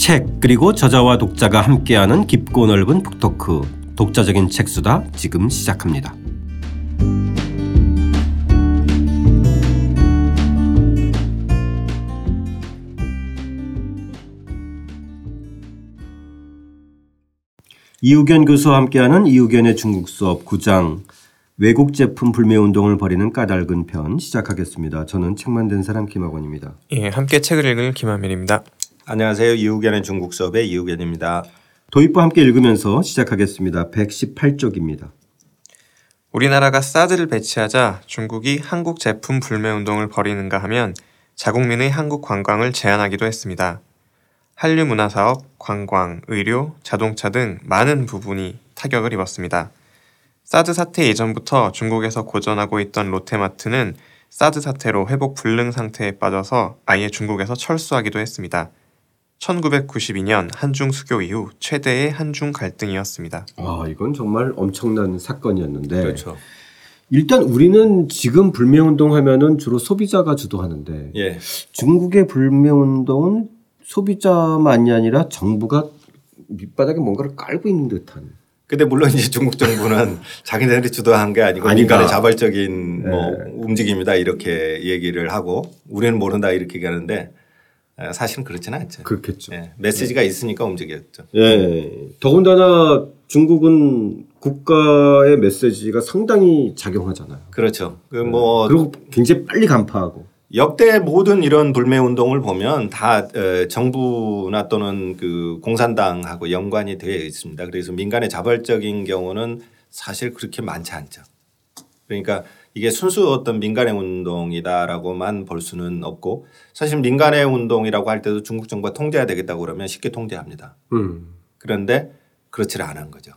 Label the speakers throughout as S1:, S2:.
S1: 책 그리고 저자와 독자가 함께하는 깊고 넓은 북토크 독자적인 책수다 지금 시작합니다. 이우견 교수와 함께하는 이우견의 중국 수업 9장 외국 제품 불매 운동을 벌이는 까닭은 편 시작하겠습니다. 저는 책 만 든 사람 김학원입니다.
S2: 예, 함께 책을 읽을 김한민입니다.
S3: 안녕하세요. 이우견의 중국 수업의 이우견입니다.
S1: 도입부 함께 읽으면서 시작하겠습니다. 118쪽입니다.
S2: 우리나라가 사드를 배치하자 중국이 한국 제품 불매 운동을 벌이는가 하면 자국민의 한국 관광을 제한하기도 했습니다. 한류 문화 사업, 관광, 의료, 자동차 등 많은 부분이 타격을 입었습니다. 사드 사태 이전부터 중국에서 고전하고 있던 롯데마트는 사드 사태로 회복 불능 상태에 빠져서 아예 중국에서 철수하기도 했습니다. 1992년 한중 수교 이후 최대의 한중 갈등이었습니다.
S1: 아 이건 정말 엄청난 사건이었는데
S3: 그렇죠.
S1: 일단 우리는 지금 불매 운동 하면은 주로 소비자가 주도하는데
S3: 예.
S1: 중국의 불매 운동은 소비자만이 아니라 정부가 밑바닥에 뭔가를 깔고 있는 듯한.
S3: 근데 물론 이제 중국 정부는 자기네들이 주도한 게 아니고
S1: 아니다.
S3: 민간의 자발적인 뭐
S1: 네.
S3: 움직임이다 이렇게 얘기를 하고 우리는 모른다 이렇게 얘기하는데 에, 사실은 그렇지는 않죠.
S1: 그렇겠죠.
S3: 예. 메시지가 있으니까 움직였죠.
S1: 예. 더군다나 중국은 국가의 메시지가 상당히 작용하잖아요.
S3: 그렇죠. 그 뭐
S1: 그리고 굉장히 빨리 간파하고.
S3: 역대 모든 이런 불매 운동을 보면 다 에, 정부나 또는 그 공산당하고 연관이 되어 있습니다. 그래서 민간의 자발적인 경우는 사실 그렇게 많지 않죠. 그러니까 이게 순수 어떤 민간의 운동이다라고만 볼 수는 없고 사실 민간의 운동이라고 할 때도 중국 정부가 통제해야 되겠다고 그러면 쉽게 통제합니다.
S1: 음.
S3: 그런데 그렇지를 않은 거죠.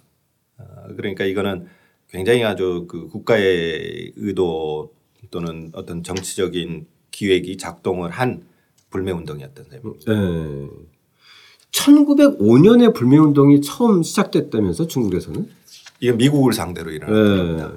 S3: 어, 그러니까 이거는 굉장히 아주 그 국가의 의도 또는 어떤 정치적인 기획이 작동을 한 불매 운동이었던 셈입니다.
S1: 예. 1905년에 불매 운동이 처음 시작됐다면서 중국에서는?
S3: 이게 미국을 상대로
S1: 예.
S3: 겁니다.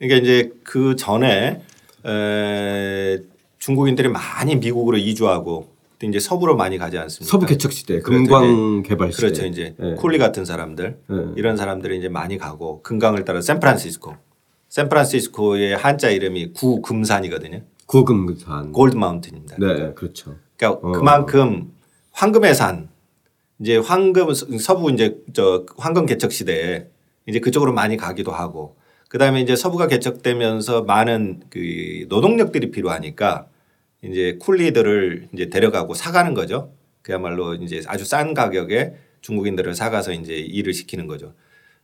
S3: 그러니까 이제 그 전에 에, 중국인들이 많이 미국으로 이주하고 또 이제 서부로 많이 가지 않습니까?
S1: 서부 개척 시대. 금광 개발 시대.
S3: 그렇죠. 이제
S1: 예.
S3: 쿨리 같은 사람들
S1: 예.
S3: 이런 사람들이 이제 많이 가고 금강을 따라 샌프란시스코. 샌프란시스코의 한자 이름이 구금산이거든요.
S1: 구금산.
S3: 골드 마운틴입니다.
S1: 네, 그렇죠.
S3: 그러니까
S1: 어.
S3: 그만큼 황금의 산 이제 황금 서부 이제 저 황금 개척 시대에 이제 그쪽으로 많이 가기도 하고 그다음에 이제 서부가 개척되면서 많은 그 노동력들이 필요하니까 이제 쿨리들을 이제 데려가고 사가는 거죠. 그야말로 이제 아주 싼 가격에 중국인들을 사가서 이제 일을 시키는 거죠.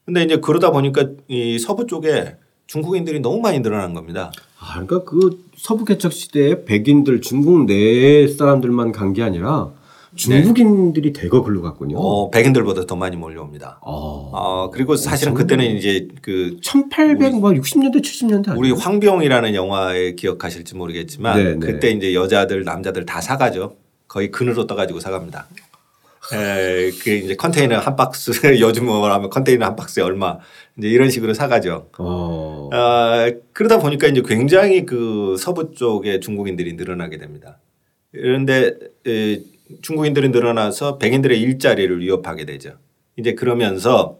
S3: 근데 이제 그러다 보니까 이 서부 쪽에 중국인들이 너무 많이 늘어난 겁니다.
S1: 아, 그러니까 그 서부 개척 시대에 백인들 중국 내 사람들만 간 게 아니라 중국인들이 대거 글로 갔군요.
S3: 어, 백인들보다 더 많이 몰려옵니다.
S1: 아.
S3: 어, 그리고 사실은 그때는 이제 그
S1: 1860년대 70년대 아니에요?
S3: 우리 황병이라는 영화에 기억하실지 모르겠지만
S1: 네, 네.
S3: 그때 이제 여자들 남자들 다 사가죠. 거의 근으로 떠가지고 사갑니다. 에, 그 이제 컨테이너 한 박스 요즘 뭐 하면 컨테이너 한 박스에 얼마 이제 이런 식으로 사가죠.
S1: 어.
S3: 아, 그러다 보니까 이제 굉장히 그 서부 쪽에 중국인들이 늘어나게 됩니다. 그런데 에, 중국인들이 늘어나서 백인들의 일자리를 위협하게 되죠. 이제 그러면서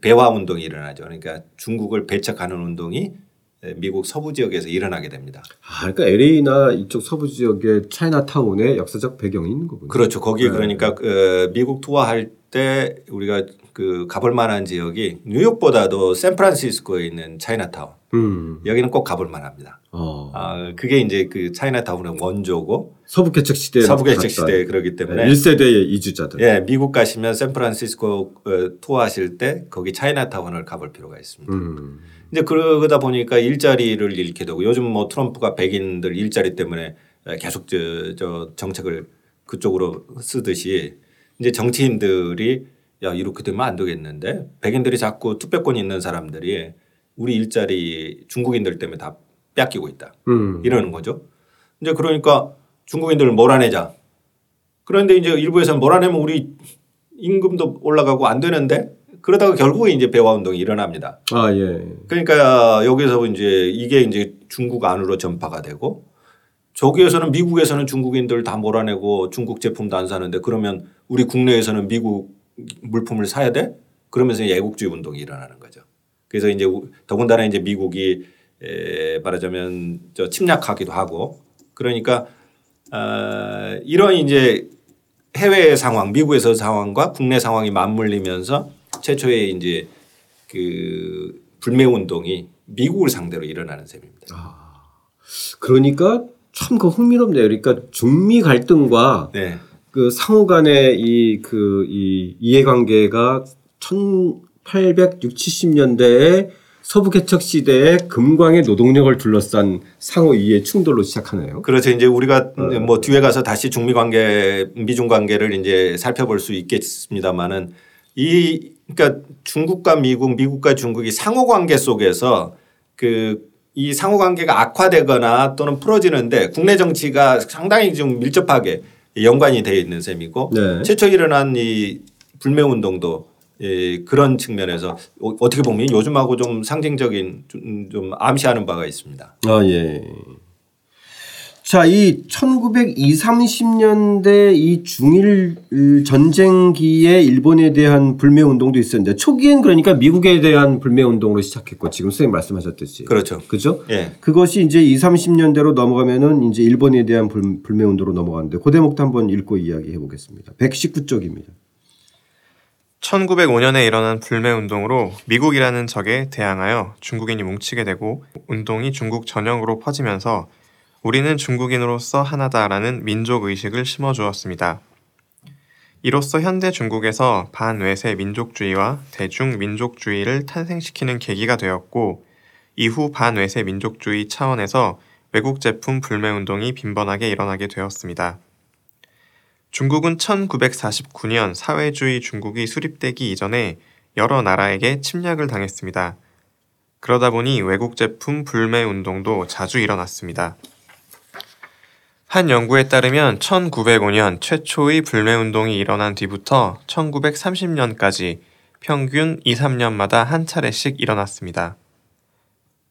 S3: 배화 운동이 일어나죠. 그러니까 중국을 배척하는 운동이 에, 미국 서부 지역에서 일어나게 됩니다.
S1: 아, 그러니까 LA나 이쪽 서부 지역의 차이나타운의 역사적 있는 거군요.
S3: 그렇죠. 거기에
S1: 네.
S3: 그러니까 그 미국 투어할 때 우리가 그 가볼 만한 지역이 뉴욕보다도 샌프란시스코에 있는 차이나타운
S1: 음.
S3: 여기는 꼭 가볼 만합니다.
S1: 어.
S3: 아, 그게 이제 그 차이나타운의 원조고
S1: 서부 개척 시대에
S3: 서부 개척 시대에 그러기 때문에
S1: 1세대의 이주자들.
S3: 예, 미국 가시면 샌프란시스코 어, 투어하실 때 거기 차이나타운을 가볼 필요가 있습니다.
S1: 음.
S3: 이제 그러다 보니까 일자리를 잃게 되고 요즘 뭐 트럼프가 백인들 일자리 때문에 계속 저, 저 정책을 그쪽으로 쓰듯이 이제 정치인들이 야 이렇게 되면 안 되겠는데 백인들이 자꾸 투표권 있는 사람들이 우리 일자리 중국인들 때문에 다 뺏기고 있다
S1: 음.
S3: 이러는 거죠. 이제 그러니까 중국인들을 몰아내자. 그런데 이제 일부에서는 몰아내면 우리 임금도 올라가고 안 되는데 그러다가 결국에 이제 배화 운동이 일어납니다.
S1: 아, 예. 예.
S3: 그러니까 여기서 이제 이게 이제 중국 안으로 전파가 되고 저기에서는 미국에서는 중국인들 다 몰아내고 중국 제품도 안 사는데 그러면 우리 국내에서는 미국 물품을 사야 돼? 그러면서 애국주의 운동이 일어나는 거죠. 그래서 이제 우- 더군다나 이제 미국이 에 말하자면 저 침략하기도 하고 그러니까 어 이런 이제 해외 상황, 미국에서 상황과 국내 상황이 맞물리면서 최초의 이제 그 불매 운동이 미국을 상대로 일어나는 셈입니다.
S1: 그러니까 참 그 흥미롭네요. 그러니까 중미 갈등과
S3: 네.
S1: 그 상호 간의 이 그이 이해관계가 1860, 70년대에 서부 개척 시대의 금광의 노동력을 둘러싼 상호 이해 충돌로 시작하네요.
S3: 그래서 이제 우리가 뭐 뒤에 가서 다시 중미 관계, 미중 관계를 이제 살펴볼 수 있겠습니다만은 이 그러니까 중국과 미국, 미국과 중국이 상호 관계 속에서 그 이 상호 관계가 악화되거나 또는 풀어지는데 국내 정치가 상당히 좀 밀접하게 연관이 되어 있는 셈이고
S1: 네.
S3: 최초 일어난 이 불매 운동도 예, 그런 측면에서 어- 어떻게 보면 요즘하고 좀 상징적인 좀, 좀 암시하는 바가 있습니다.
S1: 아, 예. 자, 이 1920, 30년대 이 중일 전쟁기에 일본에 대한 불매 운동도 있었는데 초기엔 그러니까 미국에 대한 불매 운동으로 시작했고 지금 선생님 말씀하셨듯이.
S3: 그렇죠.
S1: 그죠?
S3: 예.
S1: 그것이 이제 20, 30년대로 넘어가면은 이제 일본에 대한 불, 불매 운동으로 넘어가는데 그 대목도 한번 읽고 이야기해 보겠습니다. 119쪽입니다.
S2: 1905년에 일어난 불매 운동으로 미국이라는 적에 대항하여 중국인이 뭉치게 되고 운동이 중국 전역으로 퍼지면서 우리는 중국인으로서 하나다라는 민족 의식을 심어 주었습니다. 이로써 현대 중국에서 반외세 민족주의와 대중 민족주의를 탄생시키는 계기가 되었고 이후 반외세 민족주의 차원에서 외국 제품 불매 운동이 빈번하게 일어나게 되었습니다. 중국은 1949년 사회주의 중국이 수립되기 이전에 여러 나라에게 침략을 당했습니다. 그러다 보니 외국 제품 불매 운동도 자주 일어났습니다. 한 연구에 따르면 1905년 최초의 불매 운동이 일어난 뒤부터 1930년까지 평균 2, 3년마다 한 차례씩 일어났습니다.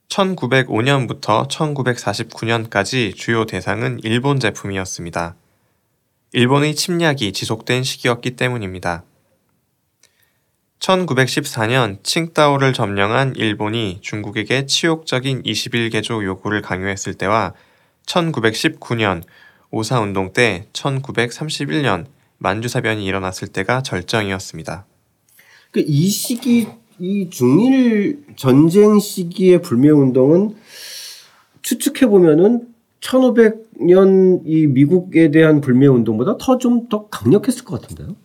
S2: 1905년부터 1949년까지 주요 대상은 일본 제품이었습니다. 일본의 침략이 지속된 시기였기 때문입니다. 1914년 칭다오를 점령한 일본이 중국에게 치욕적인 21개조 요구를 강요했을 때와 1919년 오사운동 때 1931년 만주사변이 일어났을 때가 절정이었습니다.
S1: 그이 시기 이 중일 전쟁 시기의 불매 운동은 추측해 보면은 1500년 이 미국에 대한 불매 운동보다 더 좀 더 강력했을 것 같은데요.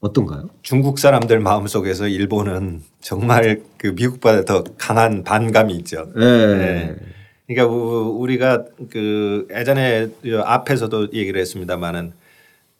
S1: 어떤가요?
S3: 중국 사람들 마음속에서 일본은 정말 그 미국보다 더 강한 반감이 있죠.
S1: 네.
S3: 네. 그러니까 우- 우리가 그 예전에 앞에서도 얘기를 했습니다마는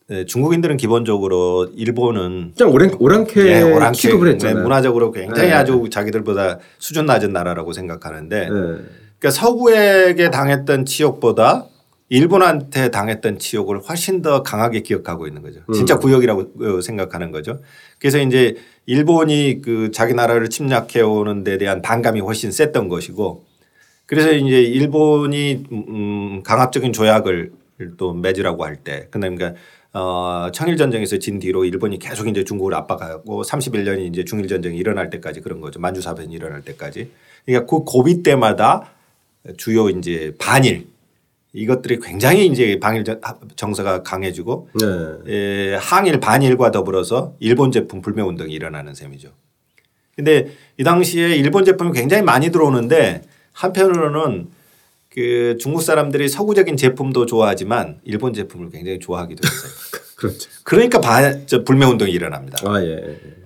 S3: 네, 중국인들은 기본적으로 일본은
S1: 그냥 오랑 오랑캐
S3: 예, 오랑캐,
S1: 취급을 했잖아요.
S3: 네, 문화적으로 굉장히
S1: 네.
S3: 아주 자기들보다 수준 낮은 나라라고 생각하는데
S1: 네.
S3: 그러니까 서구에게 당했던 치욕보다 일본한테 당했던 치욕을 훨씬 더 강하게 기억하고 있는 거죠. 진짜 구역이라고 어, 생각하는 거죠. 그래서 이제 일본이 그 자기 나라를 침략해 오는 데 대한 반감이 훨씬 셌던 것이고 그래서 이제 일본이 음 강압적인 조약을 또 맺으라고 할 때 그러니까 어 청일 전쟁에서 진 뒤로 일본이 계속 이제 중국을 압박하고 31년이 이제 중일 전쟁이 일어날 때까지 그런 거죠. 만주 사변이 일어날 때까지. 그러니까 그 고비 때마다 주요 이제 반일 이것들이 굉장히 이제 방일 정- 정서가 강해지고
S1: 네.
S3: 에, 항일 반일과 더불어서 일본 제품 불매 운동이 일어나는 셈이죠. 근데 이 당시에 일본 제품이 굉장히 많이 들어오는데 한편으로는 그 중국 사람들이 서구적인 제품도 좋아하지만 일본 제품을 굉장히 좋아하기도 했어요.
S1: 그렇죠.
S3: 그러니까 반, 저 불매 운동이 일어납니다.
S1: 아 예.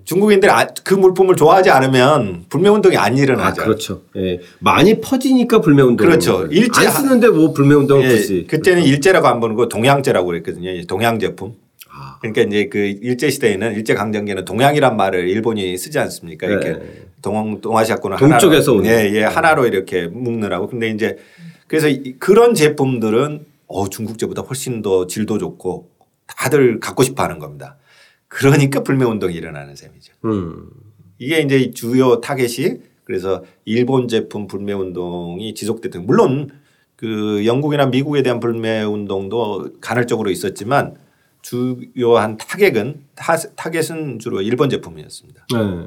S3: 중국인들이 아- 그 물품을 좋아하지 않으면 불매 운동이
S1: 안아
S3: 일어나죠.
S1: 그렇죠. 예. 많이 퍼지니까 불매 운동.
S3: 그렇죠. 일제
S1: 안 쓰는데 뭐 불매 운동을
S3: 예,
S1: 굳이.
S3: 그때는 일제라고 안 부르고 동양제라고 그랬거든요. 이 동양 제품.
S1: 아.
S3: 그러니까 이제 그 일제 시대에는 일제 강점기에는 동양이란 말을 일본이 쓰지 않습니까? 이렇게
S1: 네.
S3: 동 동아시아권을
S1: 동쪽에서
S3: 하나로,
S1: 오는.
S3: 예, 예, 하나로 이렇게 묶느라고. 근데 이제 그래서 이- 그런 제품들은 어 중국제보다 훨씬 더 질도 좋고 다들 갖고 싶어 하는 겁니다. 그러니까 불매 운동이 일어나는 셈이죠.
S1: 음.
S3: 이게 이제 주요 타겟이 그래서 일본 제품 불매 운동이 지속됐던 물론 그 영국이나 미국에 대한 불매 운동도 간헐적으로 있었지만 주요한 타겟은 타, 타겟은 주로 일본 제품이었습니다.
S1: 네.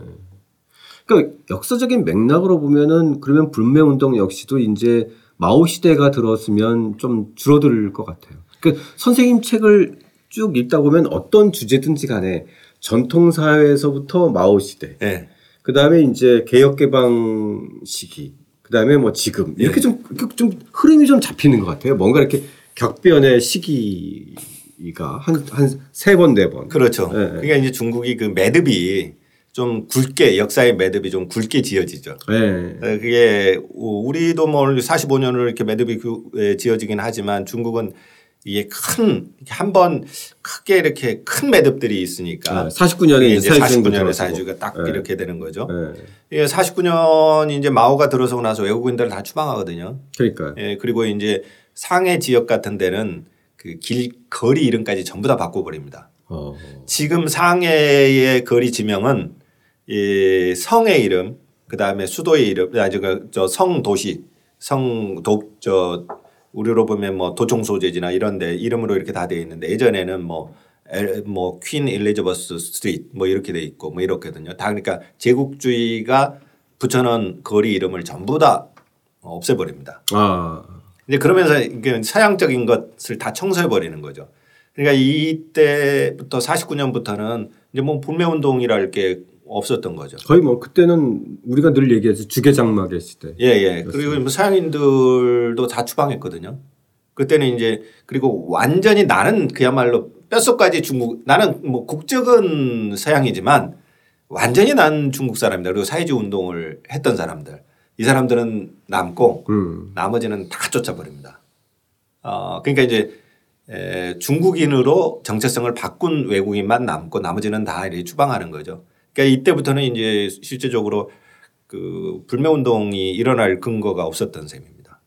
S1: 그러니까 역사적인 맥락으로 보면은 그러면 불매 운동 역시도 이제 마오 시대가 들어서면 좀 줄어들 것 같아요. 그 선생님 책을 쭉 읽다 보면 어떤 주제든지 간에 전통 사회에서부터 마오 시대,
S3: 네.
S1: 그 다음에 이제 개혁 개방 시기, 그 다음에 뭐 지금 이렇게 좀, 좀 흐름이 좀 잡히는 것 같아요. 뭔가 이렇게 격변의 시기가 한 한 세 번 네 번.
S3: 그렇죠.
S1: 네.
S3: 그러니까 이제 중국이 그 매듭이 좀 굵게 역사의 매듭이 좀 굵게 지어지죠.
S1: 네.
S3: 어, 그게 우리도 뭐 45년을 이렇게 매듭이 그- 에, 지어지긴 하지만 중국은 이게 큰 한 번 크게 이렇게 큰 매듭들이 있으니까
S1: 49년에
S3: 이게
S1: 이제
S3: 이제
S1: 사회주의가
S3: 49년에
S1: 들어서고.
S3: 사회주의가 딱
S1: 네.
S3: 이렇게 되는 거죠.
S1: 네.
S3: 예, 49년 이제 마오가 들어서고 나서 외국인들을 다 추방하거든요.
S1: 그러니까요.
S3: 예, 그리고 이제 상해 지역 같은 데는 그 길 거리 이름까지 전부 다 바꿔 버립니다.
S1: 어.
S3: 지금 상해의 거리 지명은 이 성의 이름, 그 다음에 수도의 이름, 아니 저성 도시, 성도저 우리로 보면 뭐 도청 소재지나 이런데 이름으로 이렇게 다 되어 있는데 예전에는 뭐 뭐 Queen Elizabeth Street 뭐 이렇게 돼 있고 뭐 이렇거든요. 다 그러니까 제국주의가 붙여놓은 거리 이름을 전부 다 없애버립니다.
S1: 아.
S3: 이제 그러면서 이게 서양적인 것을 다 청소해 버리는 거죠. 그러니까 이때부터 49년부터는 이제 뭐 불매 운동이랄 게 없었던 거죠.
S1: 거의 뭐 그때는 우리가 늘 얘기해서 주계장막의 시대.
S3: 예, 예. 그리고 뭐 서양인들도 다 추방했거든요. 그때는 이제 그리고 완전히 나는 그야말로 뼛속까지 중국 나는 뭐 국적은 서양이지만 완전히 난 중국 사람이다. 그리고 사회주의 운동을 했던 사람들. 이 사람들은 남고
S1: 음.
S3: 나머지는 다 쫓아버립니다. 어, 그러니까 이제 에, 중국인으로 정체성을 바꾼 외국인만 남고 나머지는 다 이렇게 추방하는 거죠. 그러니까 이때부터는 이제 실제적으로 그 불매 운동이 일어날 근거가 없었던 셈입니다.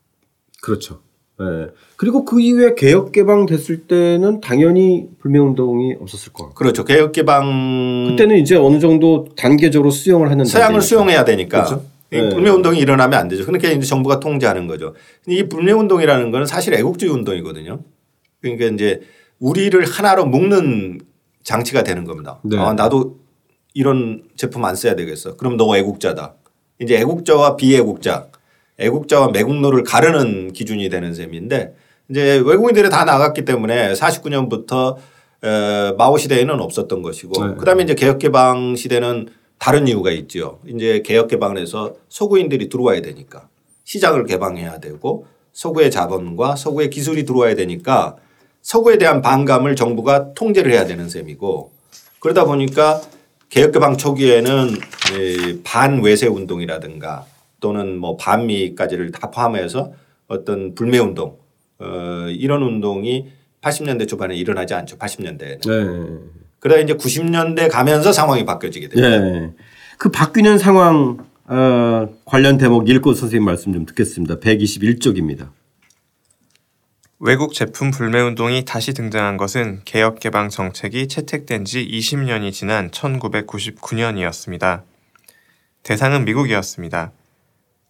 S1: 그렇죠. 예. 그리고 그 이후에 개혁 개방 됐을 때는 당연히 불매 운동이 없었을 것 같고.
S3: 그렇죠. 개혁 개방
S1: 그때는 이제 어느 정도 단계적으로 수용을 하는
S3: 서양을. 수용해야 되니까
S1: 그렇죠.
S3: 이
S1: 네.
S3: 불매 운동이 일어나면 안 되죠. 그러니까 이제 정부가 통제하는 거죠. 이 불매 운동이라는 거는 사실 애국주의 운동이거든요. 그러니까 이제 우리를 하나로 묶는 장치가 되는 겁니다.
S1: 네.
S3: 아, 나도 이런 제품 안 써야 되겠어. 그럼 너 애국자다. 이제 애국자와 비애국자, 애국자와 매국노를 가르는 기준이 되는 셈인데 이제 외국인들이 다 나갔기 때문에 49년부터 에, 마오 시대에는 없었던 것이고
S1: 네.
S3: 그다음에 이제 개혁 개방 시대는 다른 이유가 있죠. 이제 개혁 개방을 해서 서구인들이 들어와야 되니까 시장을 개방해야 되고 서구의 자본과 서구의 기술이 들어와야 되니까 서구에 대한 반감을 정부가 통제를 해야 되는 셈이고 그러다 보니까 개혁 개방 초기에는 이 반외세 운동이라든가 또는 뭐 반미까지를 다 포함해서 어떤 불매 운동 어 이런 운동이 80년대 초반에 일어나지 않죠. 80년대에는.
S1: 네.
S3: 그러다 이제 90년대 가면서 상황이 바뀌어지게 돼요.
S1: 예. 그 바뀌는 상황 어, 관련 대목 읽고 선생님 말씀 좀 듣겠습니다. 121쪽입니다.
S2: 외국 제품 불매 운동이 다시 등장한 것은 개혁 개방 정책이 채택된 지 20년이 지난 1999년이었습니다. 대상은 미국이었습니다.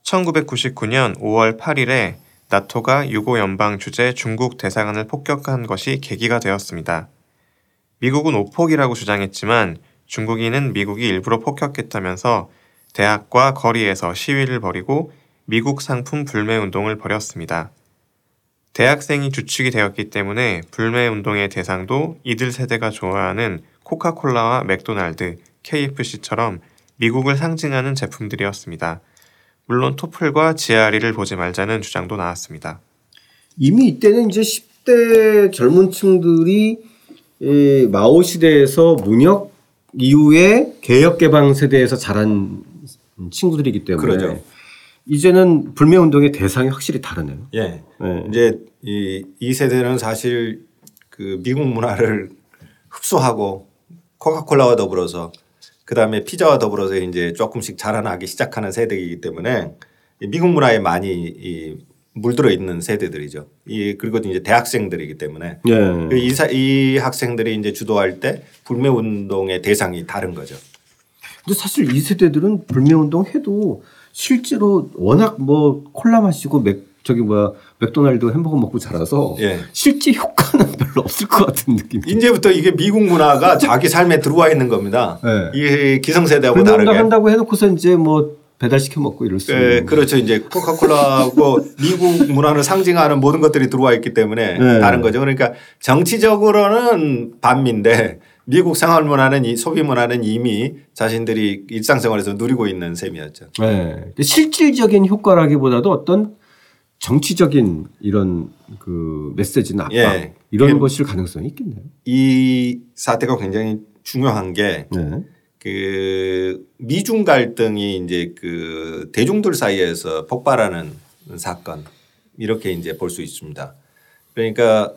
S2: 1999년 5월 8일에 나토가 유고 연방 주재 중국 대사관을 폭격한 것이 계기가 되었습니다. 미국은 오폭이라고 주장했지만 중국인은 미국이 일부러 폭격했다면서 대학과 거리에서 시위를 벌이고 미국 상품 불매 운동을 벌였습니다. 대학생이 주축이 되었기 때문에 불매 운동의 대상도 이들 세대가 좋아하는 코카콜라와 맥도날드, KFC처럼 미국을 상징하는 제품들이었습니다. 물론 토플과 GRE를 보지 말자는 주장도 나왔습니다.
S1: 이미 이때는 이제 10대 젊은 층들이 이 마오 시대에서 문혁 이후에 개혁 개방 세대에서 자란 친구들이기 때문에
S3: 그러죠.
S1: 이제는 불매 운동의 대상이 확실히 다르네요.
S3: 예.
S1: 네.
S3: 이제 이, 이 세대는 사실 그 미국 문화를 흡수하고 코카콜라와 더불어서 그 다음에 피자와 더불어서 이제 조금씩 자라나기 시작하는 세대이기 때문에 이 미국 문화에 많이 이 물들어 있는 세대들이죠. 이 그리고 이제 대학생들이기 때문에
S1: 예.
S3: 그 이, 사, 이 학생들이 이제 주도할 때 불매 운동의 대상이 다른 거죠.
S1: 근데 사실 이 세대들은 불매 운동 해도 실제로 워낙 뭐 콜라 마시고 맥 저기 뭐야 맥도날드 햄버거 먹고 자라서
S3: 예.
S1: 실제 효과는 별로 없을 것 같은 느낌.
S3: 이제부터 이게 미국 문화가 자기 삶에 들어와 있는 겁니다.
S1: 네.
S3: 이게 기성세대하고 다르게.
S1: 한다고 해놓고서 이제 뭐 배달 시켜 먹고 이럴 수
S3: 예,
S1: 있는.
S3: 그렇죠. 이제 코카콜라하고 미국 문화를 상징하는 모든 것들이 들어와 있기 때문에
S1: 네.
S3: 다른 거죠. 그러니까 정치적으로는 반미인데 미국 생활 문화는 이 소비 문화는 이미 자신들이 일상생활에서 누리고 있는 셈이었죠.
S1: 네. 실질적인 효과라기보다도 어떤 정치적인 이런 그 메시지나 압박
S3: 예.
S1: 이런 것일 가능성이 있겠네요.
S3: 이 사태가 굉장히 중요한 게
S1: 네.
S3: 그 미중 갈등이 이제 그 대중들 사이에서 폭발하는 사건 이렇게 이제 볼 수 있습니다. 그러니까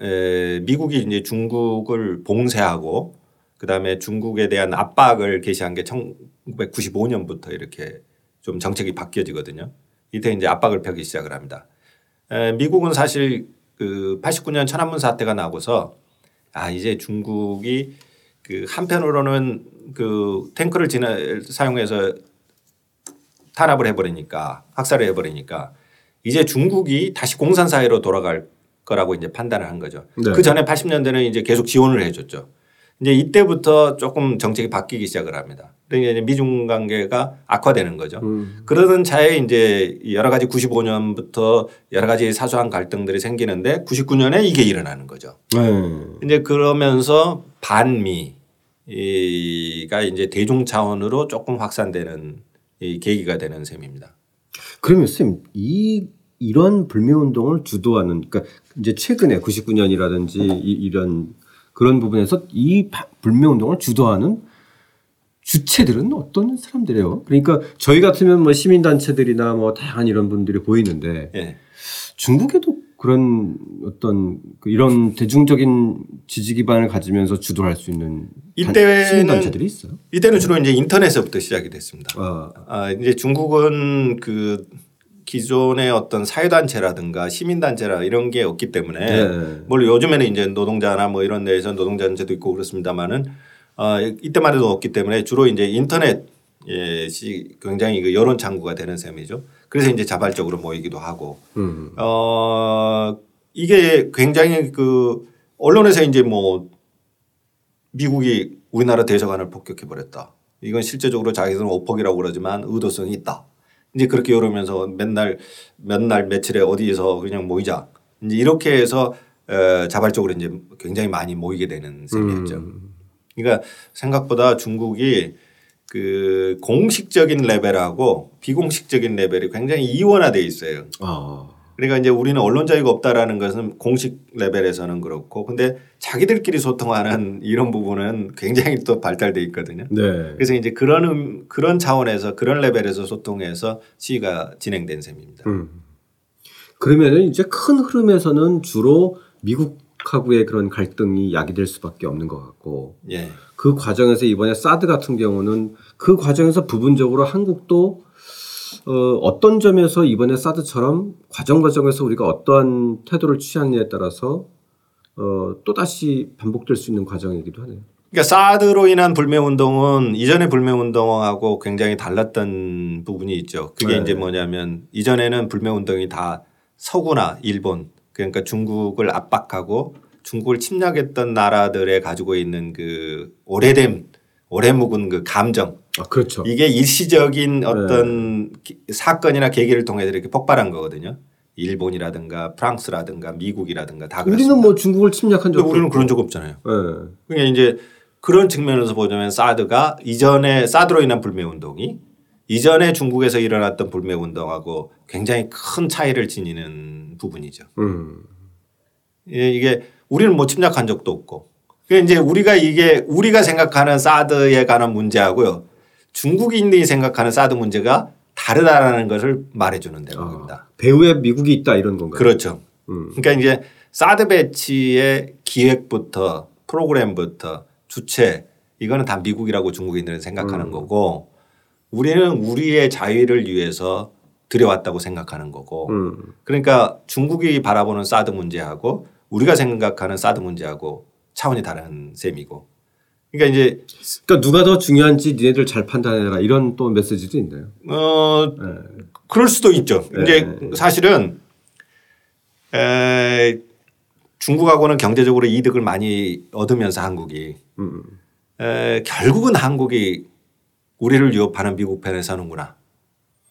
S3: 에 미국이 이제 중국을 봉쇄하고 그다음에 중국에 대한 압박을 개시한 게 1995년부터 이렇게 좀 정책이 바뀌어지거든요. 이때 이제 압박을 펴기 시작을 합니다. 에 미국은 사실 그 89년 천안문 사태가 나고서 아 이제 중국이 그 한편으로는 그 탱크를 지나 사용해서 탄압을 해버리니까 학살을 해버리니까 이제 중국이 다시 공산 사회로 돌아갈 거라고 이제 판단을 한 거죠.
S1: 네.
S3: 그 전에 80년대는 이제 계속 지원을 해줬죠. 이제 이때부터 조금 정책이 바뀌기 시작을 합니다. 그러니까 이제 미중 관계가 악화되는 거죠.
S1: 음.
S3: 그러던 차에 이제 여러 가지 95년부터 여러 가지 사소한 갈등들이 생기는데 99년에 이게 일어나는 거죠.
S1: 네.
S3: 이제 그러면서 반미가 이제 대중 차원으로 조금 확산되는 이 계기가 되는 셈입니다.
S1: 그러면 쌤, 이 이런 불매 운동을 주도하는 그러니까 이제 최근에 99년이라든지 이, 이런 그런 부분에서 이 바- 불매 운동을 주도하는 주체들은 어떤 사람들이에요? 그러니까 저희 같으면 뭐 시민 단체들이나 뭐 다양한 이런 분들이 보이는데
S3: 예.
S1: 중국에도 그런 어떤 그 이런 대중적인 지지 기반을 가지면서 주도할 수 있는
S3: 이때는
S1: 시민 단체들이 있어요.
S3: 이때는 주로 이제 인터넷에서부터 시작이 됐습니다.
S1: 아,
S3: 아, 이제 중국은 그 기존의 어떤 사회단체라든가 시민단체라 이런 게 없기 때문에
S1: 네.
S3: 물론 요즘에는 이제 노동자나 뭐 이런 데에서 노동자단체도 있고 그렇습니다만은 어, 이때만 해도 없기 때문에 주로 이제 인터넷 예, 시 굉장히 그 여론 창구가 되는 셈이죠. 그래서 이제 자발적으로 모이기도 하고
S1: 음.
S3: 어 이게 굉장히 그 언론에서 이제 뭐 미국이 우리나라 대사관을 폭격해 버렸다. 이건 실제적으로 자기들은 오폭이라고 그러지만 의도성이 있다. 이제 그렇게 이러면서 맨날 몇 날 며칠에 어디에서 그냥 모이자. 이제 이렇게 해서 어, 자발적으로 이제 굉장히 많이 모이게 되는 셈이었죠. 그러니까 생각보다 중국이 그 공식적인 레벨하고 비공식적인 레벨이 굉장히 이원화돼 있어요.
S1: 아.
S3: 그러니까 이제 우리는 언론 자유가 없다라는 것은 공식 레벨에서는 그렇고 근데 자기들끼리 소통하는 이런 부분은 굉장히 또 발달돼 있거든요.
S1: 네.
S3: 그래서 이제 그런 음- 그런 차원에서 그런 레벨에서 소통해서 시위가 진행된 셈입니다.
S1: 음. 그러면은 이제 큰 흐름에서는 주로 미국하고의 그런 갈등이 야기될 수밖에 없는 것 같고
S3: 예.
S1: 그 과정에서 이번에 사드 같은 경우는 그 과정에서 부분적으로 한국도 어, 어떤 점에서 이번에 사드처럼 과정 과정에서 우리가 어떠한 태도를 취하느냐에 따라서 어, 또 다시 반복될 수 있는 과정이기도 하네요.
S3: 그러니까 사드로 인한 불매 운동은 이전의 불매 운동하고 굉장히 달랐던 부분이 있죠. 그게
S1: 네.
S3: 이제 뭐냐면 이전에는 불매 운동이 다 서구나 일본 그러니까 중국을 압박하고 중국을 침략했던 나라들에 가지고 있는 그 오래된 오래 묵은 그 감정
S1: 아, 그렇죠.
S3: 이게 일시적인 어떤 기- 사건이나 계기를 통해서 이렇게 폭발한 거거든요. 일본이라든가 프랑스라든가 미국이라든가 다
S1: 우리는
S3: 그렇습니다.
S1: 뭐 중국을 침략한 적도
S3: 우리는. 그런 적 없잖아요.
S1: 예.
S3: 그러니까 이제 그런 측면에서 보자면 사드가 이전에 사드로 인한 불매 운동이 이전에 중국에서 일어났던 불매 운동하고 굉장히 큰 차이를 지니는 부분이죠.
S1: 음.
S3: 예, 이게 우리는 뭐 침략한 적도 없고. 그러니까 이제 우리가 이게 우리가 생각하는 사드에 관한 문제하고요. 중국인들이 생각하는 사드 문제가 다르다라는 것을 말해주는 대목입니다.
S1: 배후에 미국이 있다 이런 건가요?
S3: 그렇죠.
S1: 음.
S3: 그러니까 이제 사드 배치의 기획부터 프로그램부터 주체 이거는 다 미국이라고 중국인들은 생각하는 거고 우리는 우리의 자유를 위해서 들여왔다고 생각하는 거고
S1: 음.
S3: 그러니까 중국이 바라보는 사드 문제하고 우리가 생각하는 사드 문제하고 차원이 다른 셈이고 그러니까 이제
S1: 그러니까 누가 더 중요한지 니네들 잘 판단해라 이런 또 메시지도 있나요?
S3: 어
S1: 네.
S3: 그럴 수도 있죠.
S1: 네.
S3: 이제 사실은 에, 중국하고는 경제적으로 이득을 많이 얻으면서 한국이
S1: 음.
S3: 에, 결국은 한국이 우리를 위협하는 미국 편에 서는구나.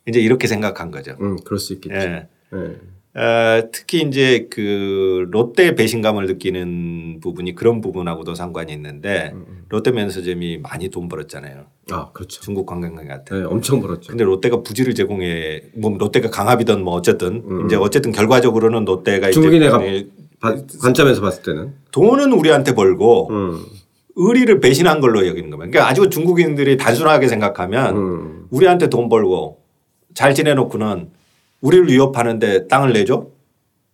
S3: 이제 이렇게 생각한 거죠.
S1: 음, 그럴 수 있겠죠.
S3: 예.
S1: 예.
S3: 어, 특히 이제 그 롯데 배신감을 느끼는 부분이 그런 부분하고도 상관이 있는데
S1: 음,
S3: 롯데 면세점이 많이 돈 벌었잖아요.
S1: 아, 그렇죠.
S3: 중국 관광객한테.
S1: 네, 엄청 벌었죠.
S3: 근데 롯데가 부지를 제공해 뭐 롯데가 강압이든 뭐 어쨌든
S1: 음.
S3: 이제 어쨌든 결과적으로는 롯데가
S1: 중국인의 관- 관점에서 봤을 때는.
S3: 돈은 우리한테 벌고
S1: 음.
S3: 의리를 배신한 걸로 여기는 겁니다. 그러니까 아주 중국인들이 단순하게 생각하면
S1: 음.
S3: 우리한테 돈 벌고 잘 지내놓고는 우리를 위협하는데 땅을 내줘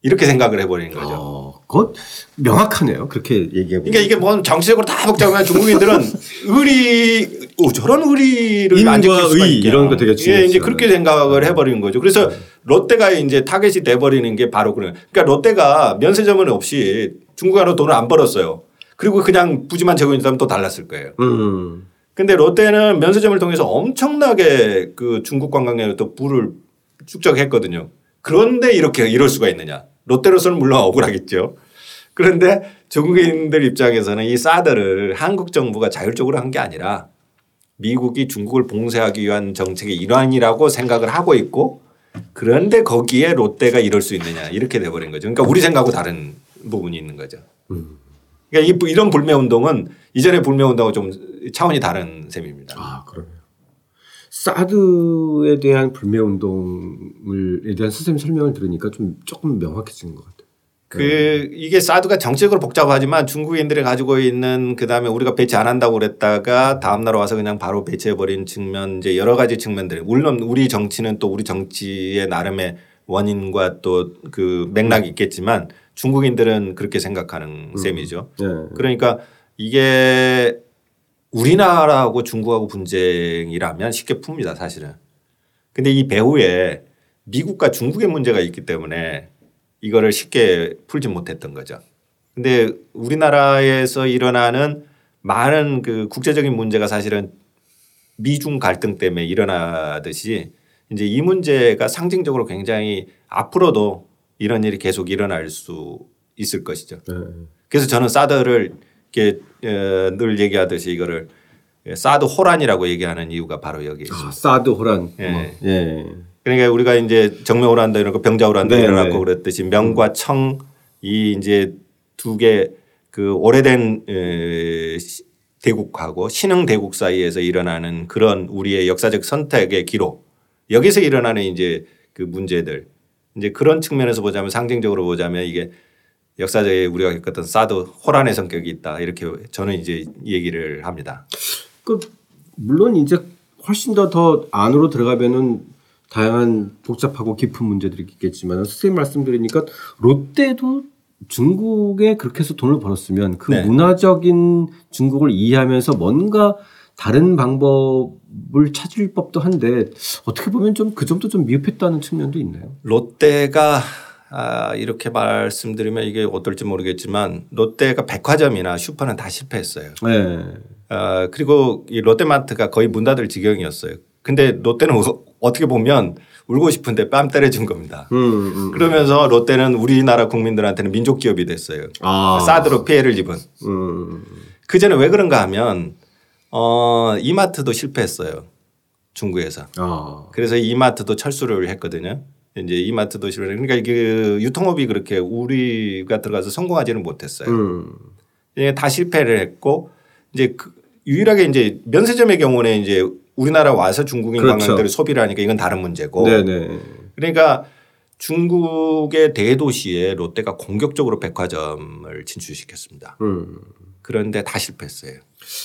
S3: 이렇게 생각을 해버리는 거죠.
S1: 어, 그것 명확하네요. 그렇게 얘기해 보면.
S3: 그러니까 이게 뭐 정치적으로 다 복잡하면 중국인들은 의리 오, 저런 의리를
S1: 인과
S3: 안 지킬 수가
S1: 의
S3: 있냐.
S1: 이런 거 되게
S3: 예,
S1: 중요했어요.
S3: 이제 그렇게 생각을 해버리는 거죠. 그래서 롯데가 이제 타겟이 돼버리는 게 바로 그런. 그러니까 롯데가 면세점은 없이 중국하고 돈을 안 벌었어요. 그리고 그냥 부지만 제공했다면 또 달랐을 거예요.
S1: 음.
S3: 근데 롯데는 면세점을 통해서 엄청나게 그 중국 관광객에 또 부를 축적했거든요. 그런데 이렇게 이럴 수가 있느냐. 롯데로서는 물론 억울하겠죠. 그런데 중국인들 입장에서는 이 사드를 한국 정부가 자율적으로 한 게 아니라 미국이 중국을 봉쇄하기 위한 정책의 일환이라고 생각을 하고 있고 그런데 거기에 롯데가 이럴 수 있느냐 이렇게 돼버린 거죠. 그러니까 우리 생각하고 다른 부분이 있는 거죠. 그러니까 이- 이런 불매 운동은 이전의 불매 운동과 좀 차원이 다른 셈입니다.
S1: 아, 그러네요. 사드에 대한 불매 운동을에 대한 선생님 설명을 들으니까 좀 조금 명확해진 것 같아요.
S3: 그 이게 사드가 정책으로 복잡하지만 중국인들이 가지고 있는 그다음에 우리가 배치 안 한다고 그랬다가 다음 날 와서 그냥 바로 배치해 버린 측면 이제 여러 가지 측면들 물론 우리 정치는 또 우리 정치의 나름의 원인과 또 그 맥락이 있겠지만 중국인들은 그렇게 생각하는 셈이죠.
S1: 예.
S3: 그러니까 이게 우리나라하고 중국하고 분쟁이라면 쉽게 풉니다 사실은. 근데 이 배후에 미국과 중국의 문제가 있기 때문에 이거를 쉽게 풀지 못했던 거죠. 근데 우리나라에서 일어나는 많은 그 국제적인 문제가 사실은 미중 갈등 때문에 일어나듯이 이제 이 문제가 상징적으로 굉장히 앞으로도 이런 일이 계속 일어날 수 있을 것이죠.
S1: 예.
S3: 그래서 저는 사드를 이렇게 어, 늘 얘기하듯이 이거를 사드 호란이라고 얘기하는 이유가 바로 여기 있습니다.
S1: 아, 사드 호란.
S3: 예.
S1: 뭐. 예.
S3: 그러니까 우리가 이제 정명 호란도 이런 거 병자 호란도
S1: 네,
S3: 일어났고
S1: 네.
S3: 그랬듯이 명과 청이 이제 두 개 그 오래된 대국하고 신흥 대국 사이에서 일어나는 그런 우리의 역사적 선택의 기록 여기서 일어나는 이제 그 문제들 이제 그런 측면에서 보자면 상징적으로 보자면 이게 역사적에 우리가 겪었던 사드 호란의 성격이 있다 이렇게 저는 이제 얘기를 합니다.
S1: 그 물론 이제 훨씬 더 더 안으로 들어가면은 다양한 복잡하고 깊은 문제들이 있겠지만 선생님 말씀 드리니까 롯데도 중국에 그렇게 해서 돈을 벌었으면 그
S3: 네.
S1: 문화적인 중국을 이해하면서 뭔가 다른 방법을 찾을 법도 한데 어떻게 보면 좀 그 점도 좀 미흡했다는 측면도 있나요?
S3: 롯데가 아, 이렇게 말씀드리면 이게 어떨지 모르겠지만 롯데가 백화점이나 슈퍼는 다 실패했어요.
S1: 네.
S3: 아, 그리고 이 롯데마트가 거의 문 닫을 지경이었어요. 근데 롯데는 어- 어떻게 보면 울고 싶은데 뺨 때려준 겁니다.
S1: 음, 음.
S3: 그러면서 롯데는 우리나라 국민들한테는 민족 기업이 됐어요.
S1: 아.
S3: 사드로 피해를 입은.
S1: 음.
S3: 그 전에 왜 그런가 하면 어, 이마트도 실패했어요. 중국에서.
S1: 아.
S3: 그래서 이마트도 철수를 했거든요. 이제 이마트도 실패. 그러니까 그 유통업이 그렇게 우리가 들어가서 성공하지는 못했어요.
S1: 음.
S3: 예, 다 실패를 했고 이제 그 유일하게 이제 면세점의 경우는 이제 우리나라 와서 중국인
S1: 그렇죠.
S3: 관광객들이 소비를 하니까 이건 다른 문제고.
S1: 네네.
S3: 그러니까 중국의 대도시에 롯데가 공격적으로 백화점을 진출시켰습니다.
S1: 음.
S3: 그런데 다 실패했어요.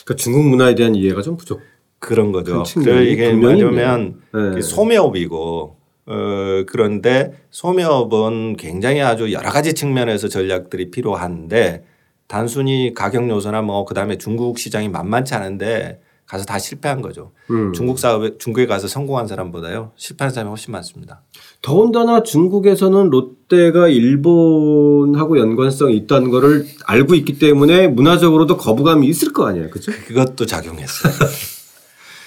S1: 그러니까 중국 문화에 대한 이해가 좀 부족.
S3: 그런 거죠.
S1: 큰 측면이
S3: 그래서 이게 뭐냐면.
S1: 네.
S3: 소매업이고 어 그런데 소매업은 굉장히 아주 여러 가지 측면에서 전략들이 필요한데 단순히 가격 요소나 뭐 그다음에 중국 시장이 만만치 않은데 가서 다 실패한 거죠.
S1: 음.
S3: 중국 사업에 중국에 가서 성공한 사람보다요 실패한 사람이 훨씬 많습니다.
S1: 더군다나 중국에서는 롯데가 일본하고 연관성이 있다는 거를 알고 있기 때문에 문화적으로도 거부감이 있을 거 아니에요. 그렇죠?
S3: 그것도 작용했어요.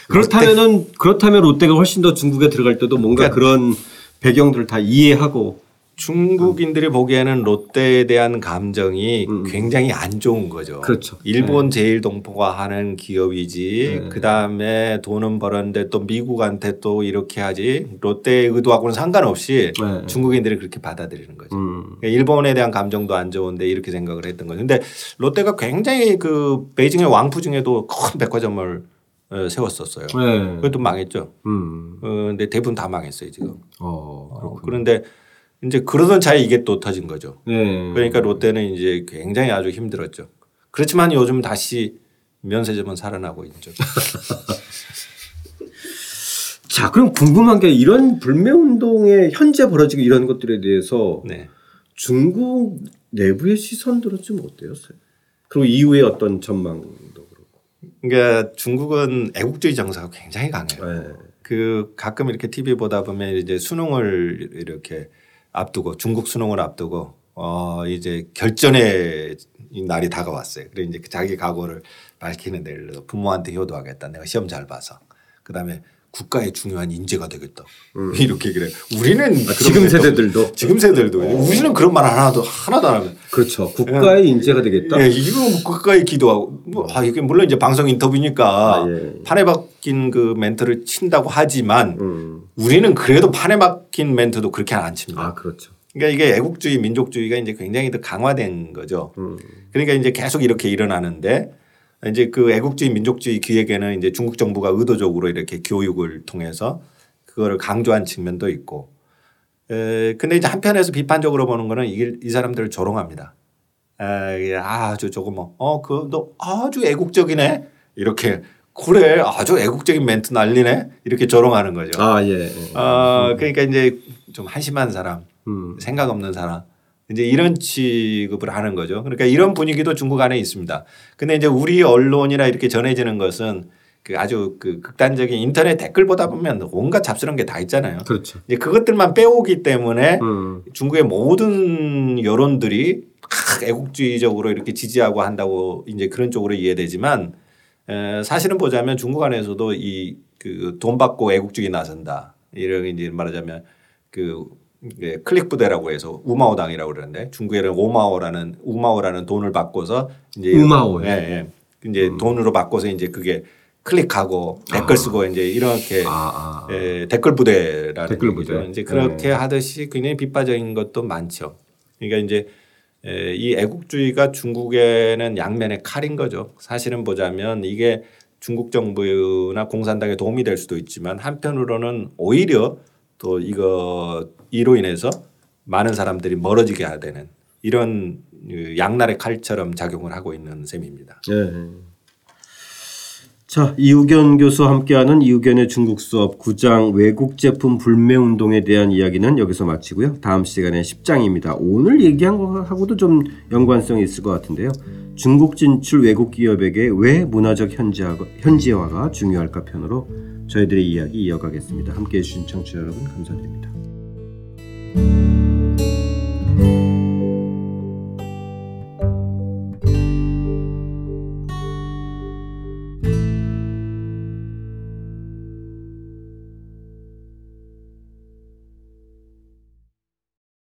S1: 그렇다면은 그렇다면 롯데가 훨씬 더 중국에 들어갈 때도 뭔가
S3: 그러니까
S1: 그런 배경들을 다 이해하고
S3: 중국인들이 보기에는 롯데에 대한 감정이 굉장히 안 좋은 거죠.
S1: 그렇죠.
S3: 일본 제일 동포가 하는 기업이지. 그 다음에 돈은 벌었는데 또 미국한테 또 이렇게 하지. 롯데 의도하고는 상관없이
S1: 네.
S3: 중국인들이 그렇게 받아들이는 거죠.
S1: 음.
S3: 그러니까 일본에 대한 감정도 안 좋은데 이렇게 생각을 했던 거죠. 근데 롯데가 굉장히 그 베이징의 왕푸 중에도 큰 백화점을 어, 세웠었어요.
S1: 네.
S3: 그것도 망했죠.
S1: 음.
S3: 어, 근데 대부분 다 망했어요 지금.
S1: 어.
S3: 어, 그런데 이제 그러던 차에 이게 또 터진 거죠.
S1: 네.
S3: 그러니까 롯데는 이제 굉장히 아주 힘들었죠. 그렇지만 요즘 다시 면세점은 살아나고 있죠.
S1: 자, 그럼 궁금한 게 이런 불매 운동에 현재 벌어지고 이런 것들에 대해서
S3: 네.
S1: 중국 내부의 시선들은 좀 어때요? 그리고 이후에 어떤 전망도
S3: 그러니까 중국은 애국주의 정서가 굉장히 강해요.
S1: 네.
S3: 그 가끔 이렇게 TV 보다 보면 이제 수능을 이렇게 앞두고 중국 수능을 앞두고 어 이제 결전의 이 날이 다가왔어요. 그래 이제 자기 각오를 밝히는데 예를 들어 부모한테 효도하겠다. 내가 시험 잘 봐서. 그다음에 국가의 중요한 인재가 되겠다. 이렇게 그래. 우리는
S1: 아, 지금
S3: 게
S1: 세대들도
S3: 지금 세대들도 우리는 그런 말 하나도 하나도 안 하면
S1: 그렇죠. 국가의 인재가 되겠다.
S3: 예, 이거 뭐 국가에 기도하고 뭐, 아 이게 물론 이제 방송 인터뷰니까
S1: 아, 예.
S3: 판에 박힌 그 멘트를 친다고 하지만
S1: 음.
S3: 우리는 그래도 판에 박힌 멘트도 그렇게 안 칩니다.
S1: 아, 그렇죠.
S3: 그러니까 이게 애국주의 민족주의가 이제 굉장히 더 강화된 거죠.
S1: 음.
S3: 그러니까 이제 계속 이렇게 일어나는데 이제 그 애국주의 민족주의 기획에는 이제 중국 정부가 의도적으로 이렇게 교육을 통해서 그거를 강조한 측면도 있고. 에 근데 이제 한편에서 비판적으로 보는 거는 이게 이 사람들을 조롱합니다. 에, 아주 조금 뭐, 어, 그, 너 아주 애국적이네? 이렇게, 그래, 아주 애국적인 멘트 날리네? 이렇게 조롱하는 거죠.
S1: 아, 예. 예.
S3: 어, 그러니까 이제 좀 한심한 사람,
S1: 음.
S3: 생각 없는 사람. 이제 이런 취급을 하는 거죠. 그러니까 이런 분위기도 중국 안에 있습니다. 근데 이제 우리 언론이나 이렇게 전해지는 것은 그 아주 그 극단적인 인터넷 댓글 보다 보면 온갖 잡스러운 게 다 있잖아요.
S1: 그렇죠.
S3: 이제 그것들만 빼오기 때문에
S1: 음.
S3: 중국의 모든 여론들이 막 애국주의적으로 이렇게 지지하고 한다고 이제 그런 쪽으로 이해되지만 에, 사실은 보자면 중국 안에서도 이 그 돈 받고 애국주의 나선다 이런 이제 말하자면 그 이게 클릭 부대라고 해서 우마오 당이라고 그러는데 중국에는 오마오라는 우마오라는 돈을 받고서 이제
S1: 우마오요?
S3: 예, 예. 이제 돈으로 바꿔서 이제 그게 클릭하고 댓글 쓰고 이제 이렇게
S1: 아, 아.
S3: 예, 댓글 부대라는
S1: 댓글. 부대.
S3: 이제 그렇게 하듯이 굉장히 비판적인 것도 많죠. 그러니까 이제 에, 이 애국주의가 중국에는 양면의 칼인 거죠. 사실은 보자면 이게 중국 정부나 공산당에 도움이 될 수도 있지만 한편으로는 오히려 또 이거 이로 인해서 많은 사람들이 멀어지게 되는 이런 그 양날의 칼처럼 작용을 하고 있는 셈입니다.
S1: 예. 자, 이우견 교수와 함께하는 이우견의 중국 수업 9장 외국 제품 불매 운동에 대한 이야기는 여기서 마치고요. 다음 시간에 10장입니다. 오늘 얘기한 거하고도 좀 연관성이 있을 것 같은데요. 중국 진출 외국 기업에게 왜 문화적 현지화가 중요할까 편으로 저희들의 이야기 이어가겠습니다. 함께해 주신 청취자 여러분 감사드립니다.